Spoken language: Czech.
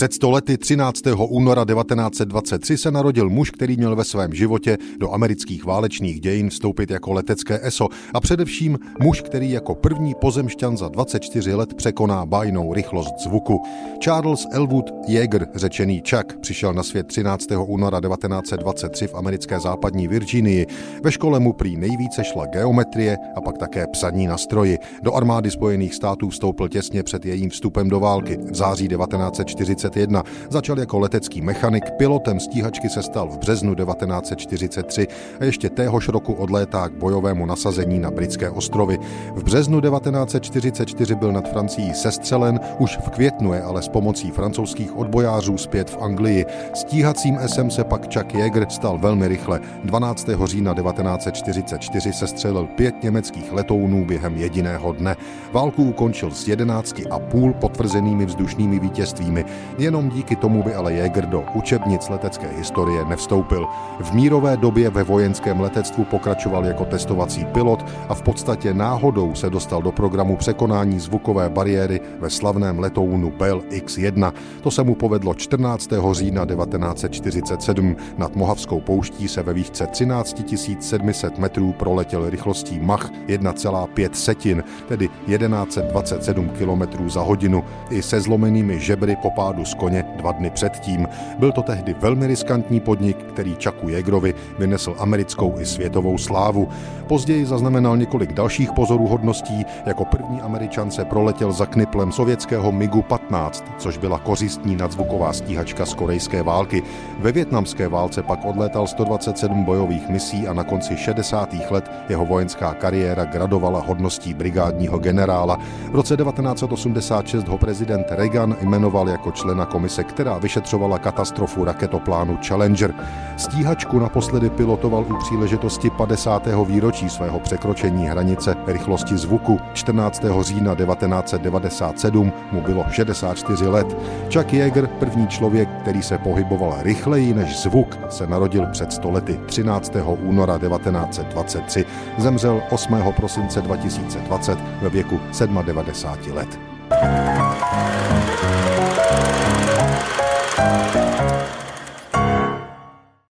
Před sto lety 13. února 1923 se narodil muž, který měl ve svém životě do amerických válečných dějin vstoupit jako letecké ESO a především muž, který jako první pozemšťan za 24 let překoná bájnou rychlost zvuku. Charles Elwood Jaeger, řečený Chuck, přišel na svět 13. února 1923 v americké západní Virginii. Ve škole mu prý nejvíce šla geometrie a pak také psaní na stroji. Do armády Spojených států vstoupil těsně před jejím vstupem do války. V září 1940 1941. Začal jako letecký mechanik, pilotem stíhačky se stal v březnu 1943 a ještě téhož roku odlétá k bojovému nasazení na britské ostrovy. V březnu 1944 byl nad Francií sestřelen, už v květnu je ale s pomocí francouzských odbojářů zpět v Anglii. Stíhacím SM se pak Chuck Jäger stal velmi rychle. 12. října 1944 sestřelil pět německých letounů během jediného dne. Válku ukončil s 11,5 potvrzenými vzdušnými vítězstvími. Jenom díky tomu by ale Jäger do učebnic letecké historie nevstoupil. V mírové době ve vojenském letectvu pokračoval jako testovací pilot a v podstatě náhodou se dostal do programu překonání zvukové bariéry ve slavném letounu Bell X-1. To se mu povedlo 14. října 1947. Nad Mohavskou pouští se ve výšce 13 700 metrů proletěl rychlostí Mach 1,5 setin, tedy 1127 km za hodinu. I se zlomenými žebry po pádu z koně dva dny předtím. Byl to tehdy velmi riskantní podnik, který Čaku Jegrovi vynesl americkou i světovou slávu. Později zaznamenal několik dalších pozoruhodností. Jako první američan se proletěl za kniplem sovětského MiGu-15, což byla kořistní nadzvuková stíhačka z korejské války. Ve větnamské válce pak odlétal 127 bojových misí a na konci 60. let jeho vojenská kariéra gradovala hodností brigádního generála. V roce 1986 ho prezident Reagan jmenoval jako člena komise, která vyšetřovala katastrofu raketoplánu Challenger. Stíhačku naposledy pilotoval u příležitosti 50. výročí svého překročení hranice rychlosti zvuku. 14. října 1997 mu bylo 64 let. Chuck Yeager, první člověk, který se pohyboval rychleji než zvuk, se narodil před stolety 13. února 1923. Zemřel 8. prosince 2020 ve věku 97 let. Thank you.